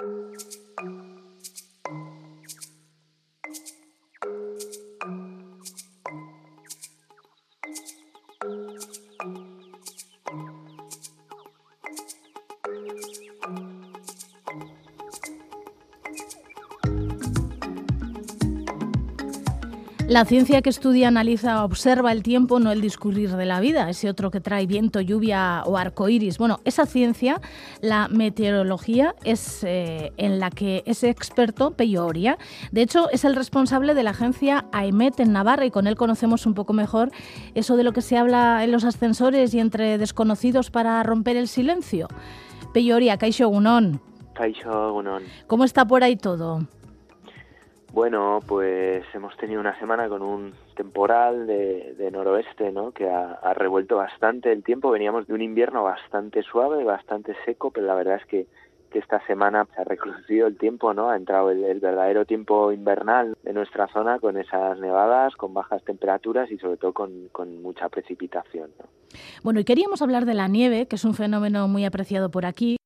you La ciencia que estudia, analiza, observa el tiempo, no el discurrir de la vida, ese otro que trae viento, lluvia o arco iris. Bueno, esa ciencia, la meteorología, es eh, en la que ese experto, Peyoria, de hecho, es el responsable de la agencia AEMET en Navarra y con él conocemos un poco mejor eso de lo que se habla en los ascensores y entre desconocidos para romper el silencio. Peyoria, Kaixo Gunón. Kaixo Gunón. ¿Cómo está por ahí todo? Bueno, pues hemos tenido una semana con un temporal de, noroeste, ¿no? Que ha, revuelto bastante el tiempo. Veníamos de un invierno bastante suave, bastante seco, pero la verdad es que, esta semana se ha recrudecido el tiempo, ¿no? Ha entrado el, verdadero tiempo invernal de nuestra zona con esas nevadas, con bajas temperaturas y sobre todo con, mucha precipitación, ¿no? Bueno, y queríamos hablar de la nieve, que es un fenómeno muy apreciado por aquí.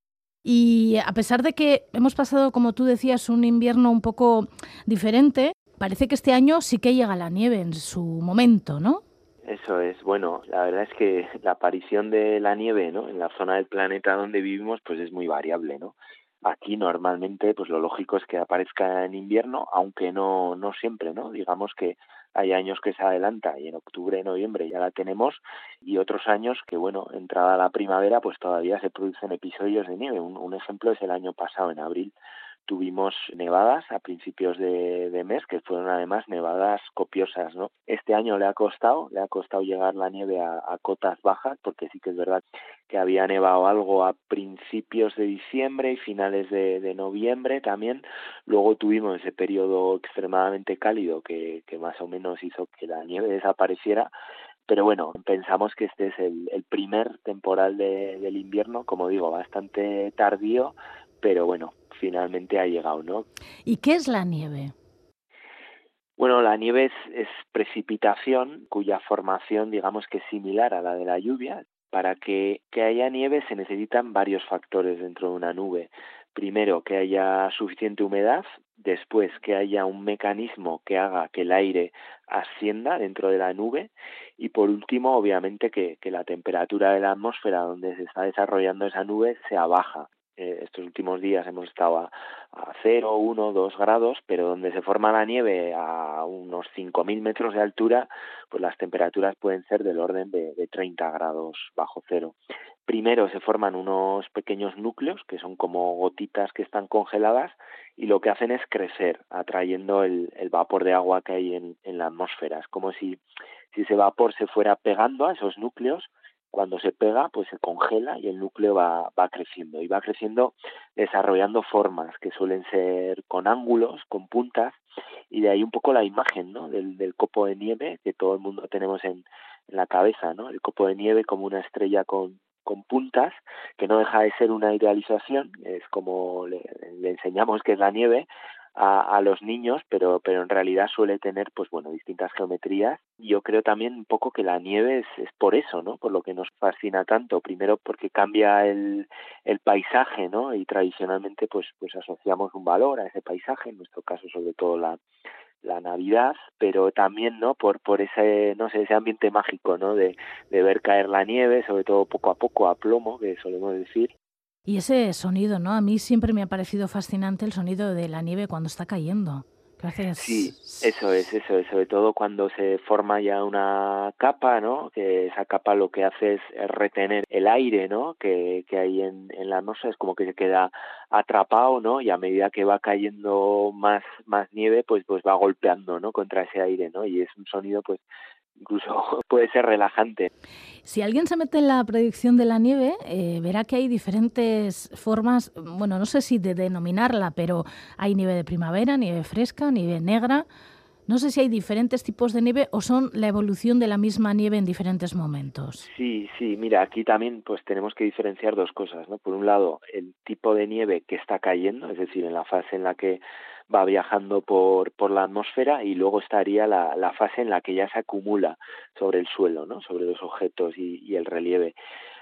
Y a pesar de que hemos pasado, como tú decías, un invierno un poco diferente, parece que este año sí que llega la nieve en su momento, ¿no? Eso es, bueno, la verdad es que la aparición de la nieve, ¿no? En la zona del planeta donde vivimos, pues es muy variable, ¿no? Aquí normalmente, pues lo lógico es que aparezca en invierno, aunque no, no siempre, ¿no? Digamos que hay años que se adelanta y en octubre, noviembre ya la tenemos y otros años que, bueno, entrada la primavera, pues todavía se producen episodios de nieve. un ejemplo es el año pasado, en abril, tuvimos nevadas a principios de, mes, que fueron además nevadas copiosas, ¿no? Este año le ha costado, le ha costado llegar la nieve a, cotas bajas, porque sí que es verdad que había nevado algo a principios de diciembre y finales de, noviembre también. Luego tuvimos ese periodo extremadamente cálido que, más o menos hizo que la nieve desapareciera pero bueno, pensamos que este es el, primer temporal del invierno, como digo, bastante tardío, pero bueno, finalmente ha llegado, ¿no? ¿Y qué es la nieve? Bueno, la nieve es, precipitación cuya formación, digamos que es similar a la de la lluvia. Para que, que haya nieve se necesitan varios factores dentro de una nube. Primero, que haya suficiente humedad, después que haya un mecanismo que haga que el aire ascienda dentro de la nube y por último, obviamente, que, que la temperatura de la atmósfera donde se está desarrollando esa nube sea baja. Eh, estos últimos días hemos estado a, a 0, 1, 2 grados, pero donde se forma la nieve a unos 5.000 metros de altura, pues las temperaturas pueden ser del orden de, de 30 grados bajo cero. Primero se forman unos pequeños núcleos que son como gotitas que están congeladas y lo que hacen es crecer, atrayendo el, vapor de agua que hay en, en la atmósfera. Es como si, si ese vapor se fuera pegando a esos núcleos cuando se pega, pues se congela y el núcleo va, va creciendo y va creciendo desarrollando formas que suelen ser con ángulos, con puntas y de ahí un poco la imagen ¿no? del, copo de nieve que todo el mundo tenemos en, en la cabeza, ¿no? el copo de nieve como una estrella con, con puntas, que no deja de ser una idealización, es como le, le, enseñamos que es la nieve, a, a, los niños, pero, pero en realidad suele tener, pues bueno, distintas geometrías. Yo creo también un poco que la nieve es, es por eso, ¿no? Por lo que nos fascina tanto. Primero porque cambia el, el paisaje, ¿no? Y tradicionalmente, pues, pues asociamos un valor a ese paisaje, en nuestro caso sobre todo la, la Navidad, pero también, ¿no? Por, por ese, no sé, ese ambiente mágico, ¿no? De, de ver caer la nieve, sobre todo poco a poco, a plomo, que solemos decir, y ese sonido, ¿no? A mí siempre me ha parecido fascinante el sonido de la nieve cuando está cayendo. Gracias. Sí, eso es, eso es, sobre todo cuando se forma ya una capa, ¿no? Que esa capa lo que hace es retener el aire, ¿no? Que, que hay en, en la atmósfera, es como que se queda atrapado, ¿no? Y a medida que va cayendo más, más nieve, pues, pues va golpeando, ¿no? Contra ese aire, ¿no? Y es un sonido, pues, incluso puede ser relajante. Si alguien se mete en la predicción de la nieve, eh, verá que hay diferentes formas, bueno, no sé si de denominarla, pero hay nieve de primavera, nieve fresca, nieve negra. No sé si hay diferentes tipos de nieve o son la evolución de la misma nieve en diferentes momentos. Sí, sí, mira, aquí también pues tenemos que diferenciar dos cosas, ¿no? Por un lado, el tipo de nieve que está cayendo, es decir, en la fase en la que va viajando por, por la atmósfera y luego estaría la, la fase en la que ya se acumula sobre el suelo, ¿no? sobre los objetos y, el relieve.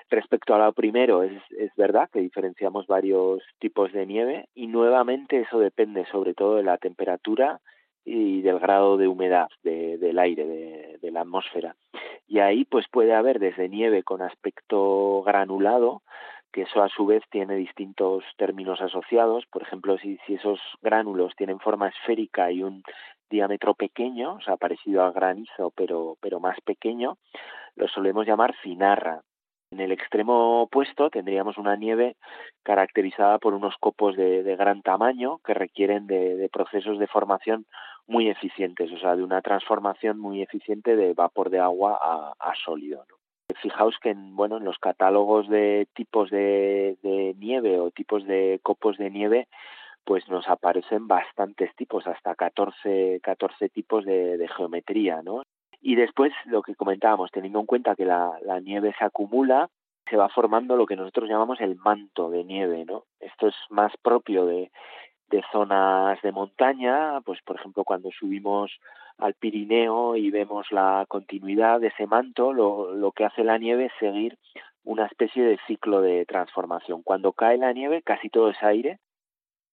Respecto a lo primero, es, es verdad que diferenciamos varios tipos de nieve y nuevamente eso depende sobre todo de la temperatura y del grado de humedad del aire, de, la atmósfera. Y ahí pues puede haber desde nieve con aspecto granulado, que eso a su vez tiene distintos términos asociados. Por ejemplo, si, esos gránulos tienen forma esférica y un diámetro pequeño, o sea, parecido al granizo, pero, pero más pequeño, lo solemos llamar finarra. En el extremo opuesto tendríamos una nieve caracterizada por unos copos de, de gran tamaño que requieren de, procesos de formación muy eficientes, o sea, de una transformación muy eficiente de vapor de agua a, a sólido. Fijaos que en, bueno, en los catálogos de tipos de, de nieve o tipos de copos de nieve pues nos aparecen bastantes tipos, hasta 14, 14 tipos de, de geometría, ¿no? Y después, lo que comentábamos, teniendo en cuenta que la, la nieve se acumula, se va formando lo que nosotros llamamos el manto de nieve, ¿no? Esto es más propio de, de zonas de montaña, pues por ejemplo cuando subimos al Pirineo y vemos la continuidad de ese manto, lo, que hace la nieve es seguir una especie de ciclo de transformación. Cuando cae la nieve, casi todo es aire,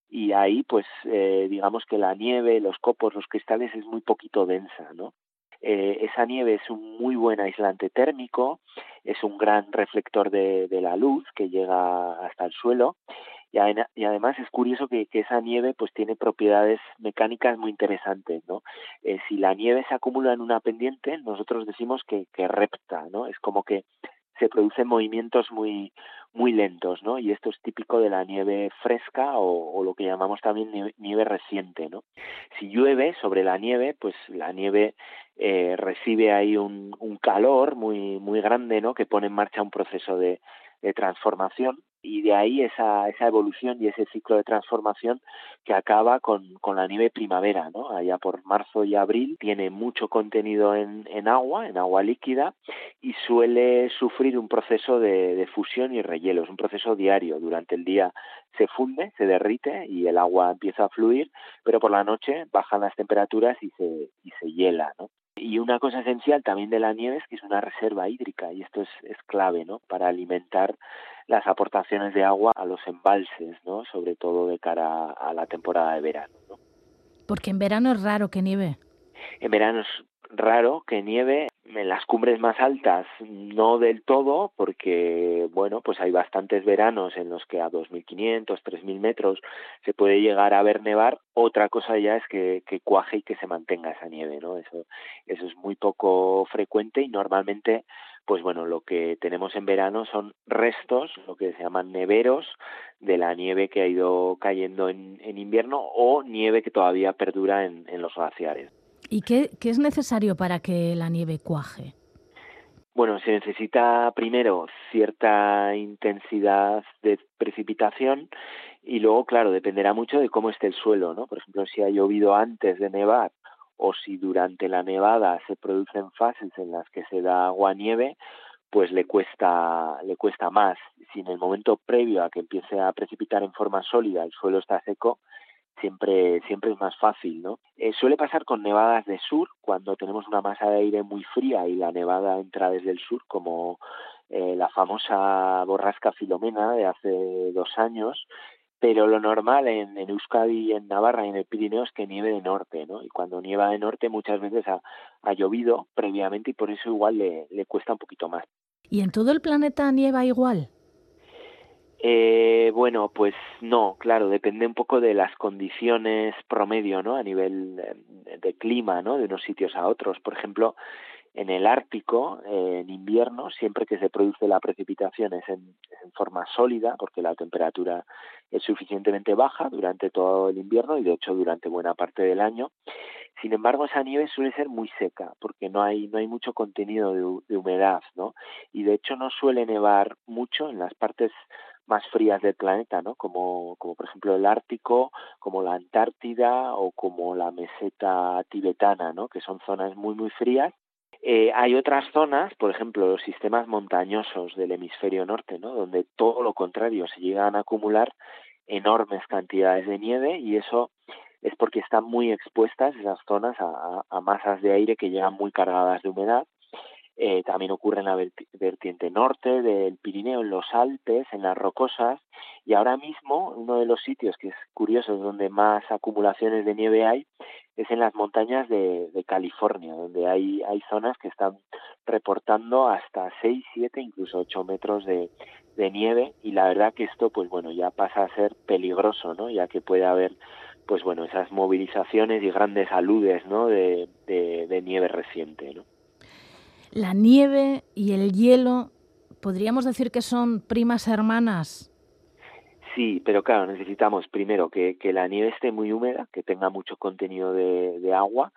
y ahí pues eh, digamos que la nieve, los copos, los cristales es muy poquito densa, ¿no? Eh, esa nieve es un muy buen aislante térmico, es un gran reflector de la luz que llega hasta el suelo y, además es curioso que, esa nieve pues tiene propiedades mecánicas muy interesantes, ¿no? Eh, si la nieve se acumula en una pendiente, nosotros decimos que, repta, ¿no? Es como que se producen movimientos muy muy lentos, ¿no? Y esto es típico de la nieve fresca o, lo que llamamos también nieve, reciente, ¿no? Si llueve sobre la nieve, pues la nieve eh, recibe ahí un, calor muy muy grande, ¿no? Que pone en marcha un proceso de transformación y de ahí esa, esa evolución y ese ciclo de transformación que acaba con, con la nieve primavera, ¿no? Allá por marzo y abril tiene mucho contenido en, en agua, en agua líquida, y suele sufrir un proceso de, de fusión y rehielo, es un proceso diario. Durante el día se funde, se derrite y el agua empieza a fluir, pero por la noche bajan las temperaturas y se, y se hiela, ¿no? Y una cosa esencial también de la nieve es que es una reserva hídrica y esto es, es clave ¿no? para alimentar las aportaciones de agua a los embalses, ¿no? sobre todo de cara a la temporada de verano. ¿no? Porque en verano es raro que nieve. En verano es raro que nieve en las cumbres más altas no del todo porque bueno pues hay bastantes veranos en los que a 2.500 3.000 metros se puede llegar a ver nevar otra cosa ya es que, que cuaje y que se mantenga esa nieve no eso eso es muy poco frecuente y normalmente pues bueno, lo que tenemos en verano son restos, lo que se llaman neveros, de la nieve que ha ido cayendo en, invierno o nieve que todavía perdura en, en los glaciares. ¿Y qué, qué es necesario para que la nieve cuaje? Bueno, se necesita primero cierta intensidad de precipitación y luego, claro, dependerá mucho de cómo esté el suelo, ¿no? Por ejemplo, si ha llovido antes de nevar o si durante la nevada se producen fases en las que se da agua nieve, pues le cuesta le cuesta más. Si en el momento previo a que empiece a precipitar en forma sólida el suelo está seco, siempre siempre es más fácil, ¿no? Eh, suele pasar con nevadas de sur cuando tenemos una masa de aire muy fría y la nevada entra desde el sur, como eh, la famosa borrasca Filomena de hace dos años, pero lo normal en, en Euskadi, en Navarra y en el Pirineo es que nieve de norte, ¿no? Y cuando nieva de norte muchas veces ha, ha llovido previamente y por eso igual le, le cuesta un poquito más. ¿Y en todo el planeta nieva igual? Eh, bueno, pues no, claro, depende un poco de las condiciones promedio, ¿no? A nivel de clima, ¿no? De unos sitios a otros. Por ejemplo, en el Ártico, eh, en invierno, siempre que se produce la precipitación es en, en, forma sólida, porque la temperatura es suficientemente baja durante todo el invierno y de hecho durante buena parte del año. Sin embargo, esa nieve suele ser muy seca, porque no hay, no hay mucho contenido de, de humedad, ¿no? Y de hecho no suele nevar mucho en las partes más frías del planeta, ¿no? Como, como por ejemplo el Ártico, como la Antártida o como la meseta tibetana, ¿no? Que son zonas muy, muy frías eh, hay otras zonas, por ejemplo, los sistemas montañosos del hemisferio norte, ¿no? donde todo lo contrario, se llegan a acumular enormes cantidades de nieve y eso es porque están muy expuestas esas zonas a, masas de aire que llegan muy cargadas de humedad eh, también ocurre en la vertiente norte del Pirineo, en los Alpes, en las rocosas, y ahora mismo uno de los sitios que es curioso, donde más acumulaciones de nieve hay, es en las montañas de, California, donde hay, hay zonas que están reportando hasta 6, 7, incluso 8 metros de, de nieve, y la verdad que esto, pues bueno, ya pasa a ser peligroso, ¿no? Ya que puede haber pues bueno, esas movilizaciones y grandes aludes ¿no? de, de nieve reciente. ¿no? La nieve y el hielo, ¿podríamos decir que son primas hermanas? Sí, pero claro, necesitamos primero que, que la nieve esté muy húmeda, que tenga mucho contenido de, de agua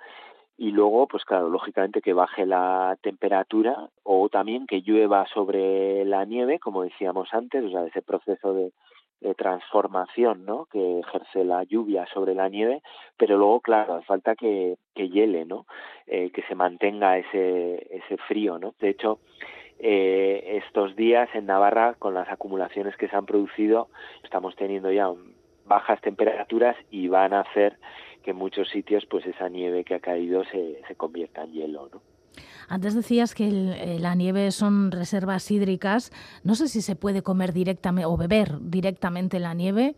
y luego, pues claro, lógicamente que baje la temperatura o también que llueva sobre la nieve, como decíamos antes, o sea, ese proceso de, de transformación ¿no? que ejerce la lluvia sobre la nieve, pero luego, claro, hace falta que, que hiele, ¿no? Eh, que se mantenga ese, ese frío. ¿no? De hecho, eh, estos días en Navarra, con las acumulaciones que se han producido, estamos teniendo ya bajas temperaturas y van a hacer que en muchos sitios pues esa nieve que ha caído se, se convierta en hielo. ¿no? Antes decías que eh, la nieve son reservas hídricas. No sé si se puede comer directamente o beber directamente la nieve.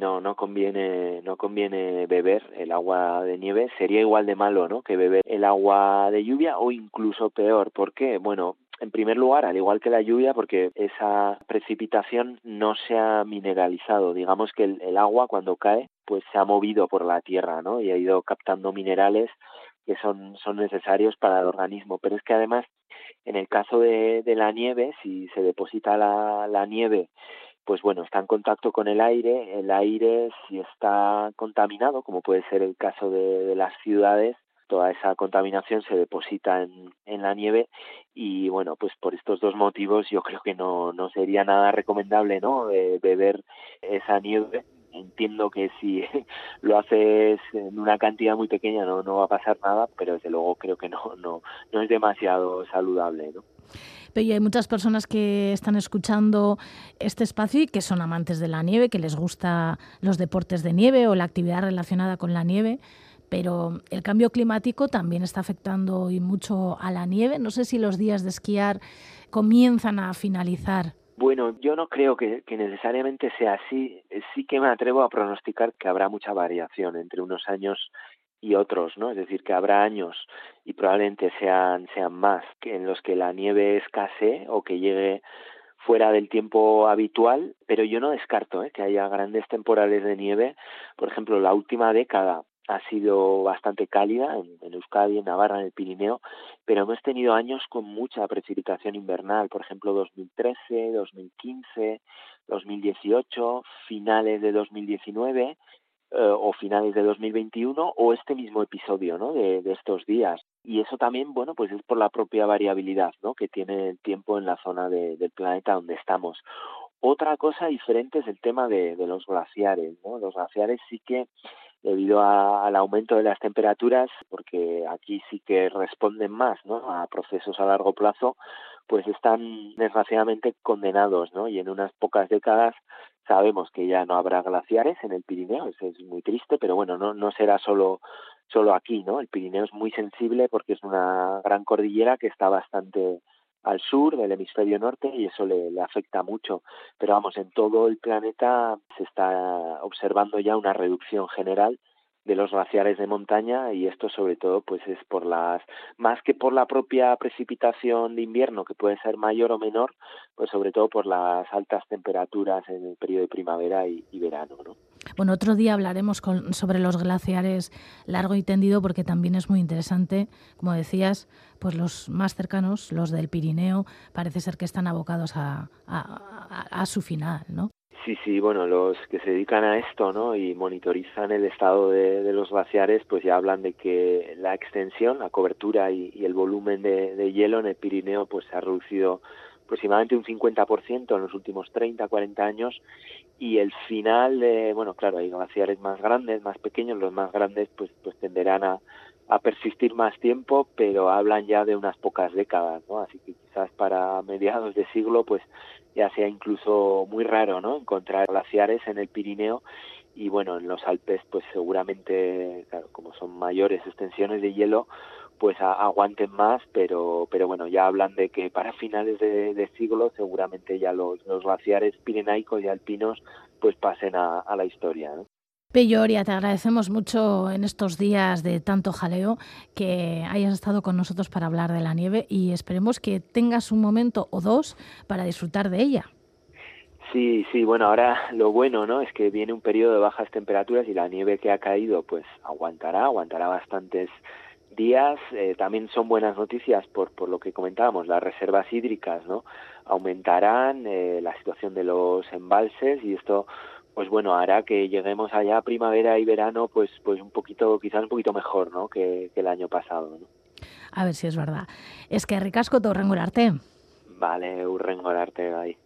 No, no conviene, no conviene beber el agua de nieve. Sería igual de malo, ¿no? Que beber el agua de lluvia o incluso peor. ¿Por qué? Bueno, en primer lugar, al igual que la lluvia, porque esa precipitación no se ha mineralizado. Digamos que el, el, agua cuando cae, pues se ha movido por la tierra, ¿no? Y ha ido captando minerales que son, son necesarios para el organismo. Pero es que además, en el caso de, de la nieve, si se deposita la, la nieve, pues bueno, está en contacto con el aire, el aire si está contaminado, como puede ser el caso de, las ciudades, toda esa contaminación se deposita en, en la nieve y bueno, pues por estos dos motivos yo creo que no, no sería nada recomendable, ¿no? Eh, beber esa nieve entiendo que si lo haces en una cantidad muy pequeña no, no va a pasar nada, pero desde luego creo que no, no, no es demasiado saludable, ¿no? Pero hay muchas personas que están escuchando este espacio y que son amantes de la nieve, que les gusta los deportes de nieve o la actividad relacionada con la nieve, pero el cambio climático también está afectando y mucho a la nieve. No sé si los días de esquiar comienzan a finalizar bueno, yo no creo que, necesariamente sea así. Sí que me atrevo a pronosticar que habrá mucha variación entre unos años y otros, ¿no? Es decir, que habrá años y probablemente sean sean más que en los que la nieve escasee o que llegue fuera del tiempo habitual, pero yo no descarto ¿eh? que haya grandes temporales de nieve. Por ejemplo, la última década ha sido bastante cálida en, Euskadi, en Navarra, en el Pirineo, pero hemos tenido años con mucha precipitación invernal, por ejemplo 2013, 2015, 2018, finales de 2019 eh, o finales de 2021 o este mismo episodio ¿no? de, de, estos días. Y eso también, bueno, pues es por la propia variabilidad ¿no? que tiene el tiempo en la zona de, del planeta donde estamos. Otra cosa diferente es el tema de, de los glaciares. ¿no? Los glaciares sí que debido a, al aumento de las temperaturas, porque aquí sí que responden más ¿no? a procesos a largo plazo, pues están desgraciadamente condenados, ¿no? Y en unas pocas décadas sabemos que ya no habrá glaciares en el Pirineo, eso es muy triste, pero bueno, no, no será solo, solo aquí, ¿no? El Pirineo es muy sensible porque es una gran cordillera que está bastante al sur del hemisferio norte y eso le, le, afecta mucho. Pero vamos, en todo el planeta se está observando ya una reducción general de los glaciares de montaña y esto sobre todo pues es por las más que por la propia precipitación de invierno que puede ser mayor o menor pues sobre todo por las altas temperaturas en el periodo de primavera y, verano ¿no? Bueno, otro día hablaremos con, sobre los glaciares largo y tendido porque también es muy interesante, como decías, pues los más cercanos, los del Pirineo, parece ser que están abocados a, su final, ¿no? Sí, sí, bueno, los que se dedican a esto, ¿no? Y monitorizan el estado de, los glaciares, pues ya hablan de que la extensión, la cobertura y, y el volumen de, de, hielo en el Pirineo, pues se ha reducido aproximadamente un 50% en los últimos 30, 40 años y el final, bueno, claro, hay glaciares más grandes, más pequeños, los más grandes pues, pues tenderán a, a persistir más tiempo, pero hablan ya de unas pocas décadas, ¿no? Así que quizás para mediados de siglo, pues ya sea incluso muy raro, ¿no? Encontrar glaciares en el Pirineo y bueno, en los Alpes, pues seguramente, claro, como son mayores extensiones de hielo, pues aguanten más, pero, pero bueno, ya hablan de que para finales de, siglo seguramente ya los, los glaciares pirenaicos y alpinos pues pasen a, a la historia. ¿no? Peyoria, te agradecemos mucho en estos días de tanto jaleo que hayas estado con nosotros para hablar de la nieve y esperemos que tengas un momento o dos para disfrutar de ella. Sí, sí, bueno, ahora lo bueno, ¿no? Es que viene un periodo de bajas temperaturas y la nieve que ha caído, pues aguantará, aguantará bastantes días. Eh, también son buenas noticias por, por lo que comentábamos, las reservas hídricas, ¿no? Aumentarán, eh, la situación de los embalses y esto pues bueno, hará que lleguemos allá primavera y verano, pues, pues un poquito, quizás un poquito mejor, ¿no? Que, el año pasado, ¿no? A ver si es verdad. Es que ricasco todo arte. Vale, un arte ahí.